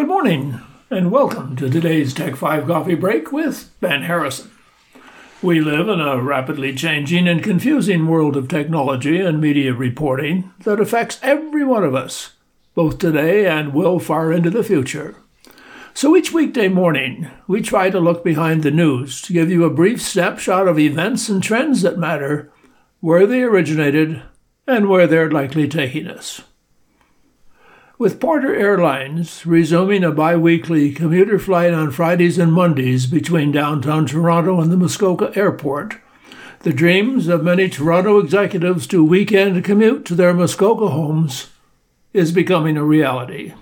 Good morning, and welcome to today's Tech 5 Coffee Break with Ben Harrison. We live in a rapidly changing and confusing world of technology and media reporting that affects every one of us, both today and will far into the future. So each weekday morning, we try to look behind the news to give you a brief snapshot of events and trends that matter, where they originated, and where they're likely taking us. With Porter Airlines resuming a bi weekly commuter flight on Fridays and Mondays between downtown Toronto and the Muskoka Airport, the dreams of many Toronto executives to weekend commute to their Muskoka homes is becoming a reality.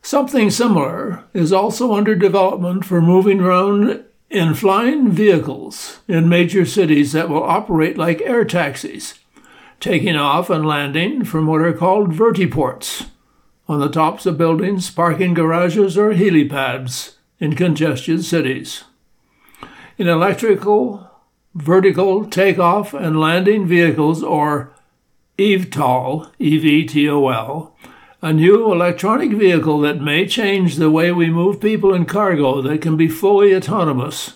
Something similar is also under development for moving around in flying vehicles in major cities that will operate like air taxis taking off and landing from what are called vertiports on the tops of buildings, parking garages, or helipads in congested cities. In electrical, vertical takeoff and landing vehicles, or EVTOL, EVTOL, a new electronic vehicle that may change the way we move people and cargo that can be fully autonomous,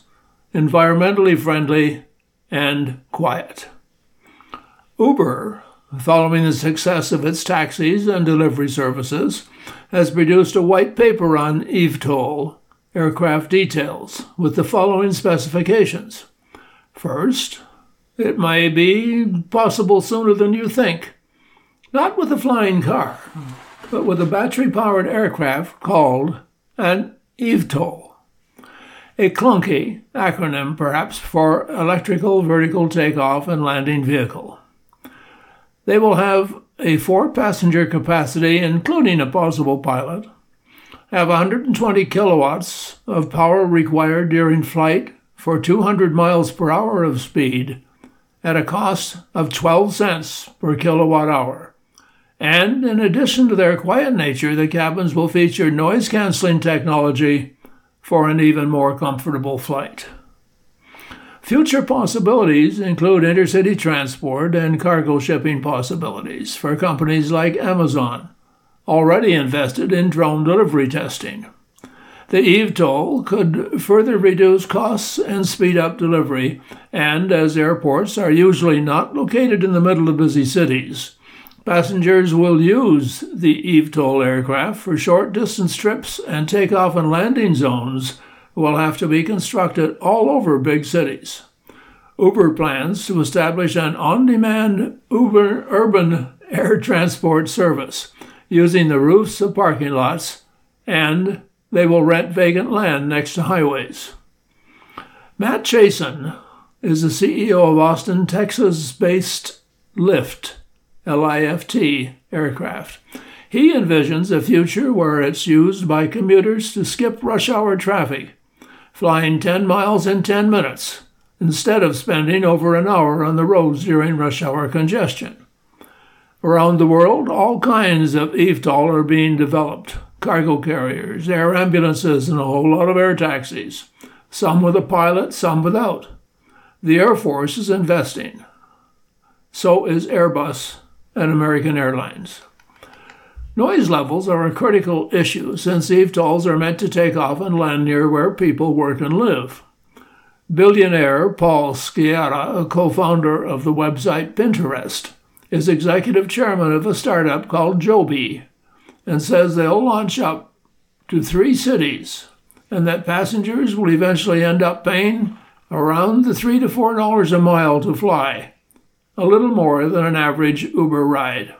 environmentally friendly, and quiet. Uber, following the success of its taxis and delivery services, has produced a white paper on eVTOL aircraft details with the following specifications. First, it may be possible sooner than you think. Not with a flying car, but with a battery powered aircraft called an eVTOL. A clunky acronym, perhaps, for Electrical Vertical Takeoff and Landing Vehicle. They will have a four passenger capacity, including a possible pilot, have 120 kilowatts of power required during flight for 200 miles per hour of speed at a cost of 12 cents per kilowatt hour. And in addition to their quiet nature, the cabins will feature noise canceling technology for an even more comfortable flight. Future possibilities include intercity transport and cargo shipping possibilities for companies like Amazon, already invested in drone delivery testing. The eVTOL could further reduce costs and speed up delivery, and as airports are usually not located in the middle of busy cities, passengers will use the eVTOL aircraft for short distance trips and takeoff and landing zones will have to be constructed all over big cities. Uber plans to establish an on demand Uber urban air transport service using the roofs of parking lots, and they will rent vacant land next to highways. Matt Chasen is the CEO of Austin, Texas based Lift, L I F T, aircraft. He envisions a future where it's used by commuters to skip rush hour traffic flying 10 miles in 10 minutes instead of spending over an hour on the roads during rush hour congestion. Around the world, all kinds of eVTOL are being developed cargo carriers, air ambulances, and a whole lot of air taxis, some with a pilot, some without. The Air Force is investing. So is Airbus and American Airlines. Noise levels are a critical issue since eVTOLs are meant to take off and land near where people work and live. Billionaire Paul Sciarra, a co founder of the website Pinterest, is executive chairman of a startup called Joby and says they'll launch up to three cities and that passengers will eventually end up paying around the three to four dollars a mile to fly, a little more than an average Uber ride.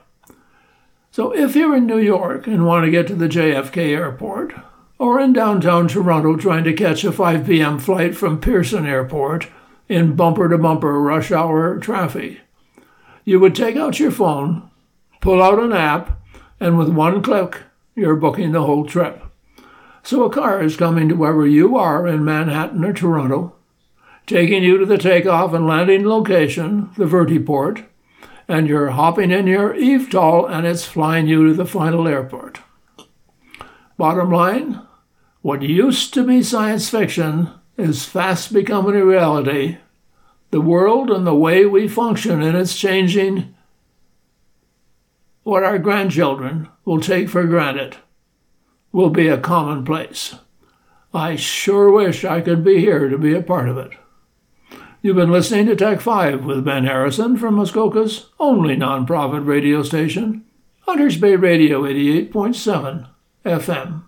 So if you're in New York and want to get to the JFK airport, or in downtown Toronto trying to catch a 5 p.m. flight from Pearson Airport in bumper to bumper rush hour traffic, you would take out your phone, pull out an app, and with one click, you're booking the whole trip. So a car is coming to wherever you are in Manhattan or Toronto, taking you to the takeoff and landing location, the vertiport, and you're hopping in your eVTOL and it's flying you to the final airport. Bottom line, what used to be science fiction is fast becoming a reality. The world and the way we function in it's changing what our grandchildren will take for granted will be a commonplace. I sure wish I could be here to be a part of it. You've been listening to Tech 5 with Ben Harrison from Muskoka's only nonprofit radio station, Hunters Bay Radio 88.7 FM.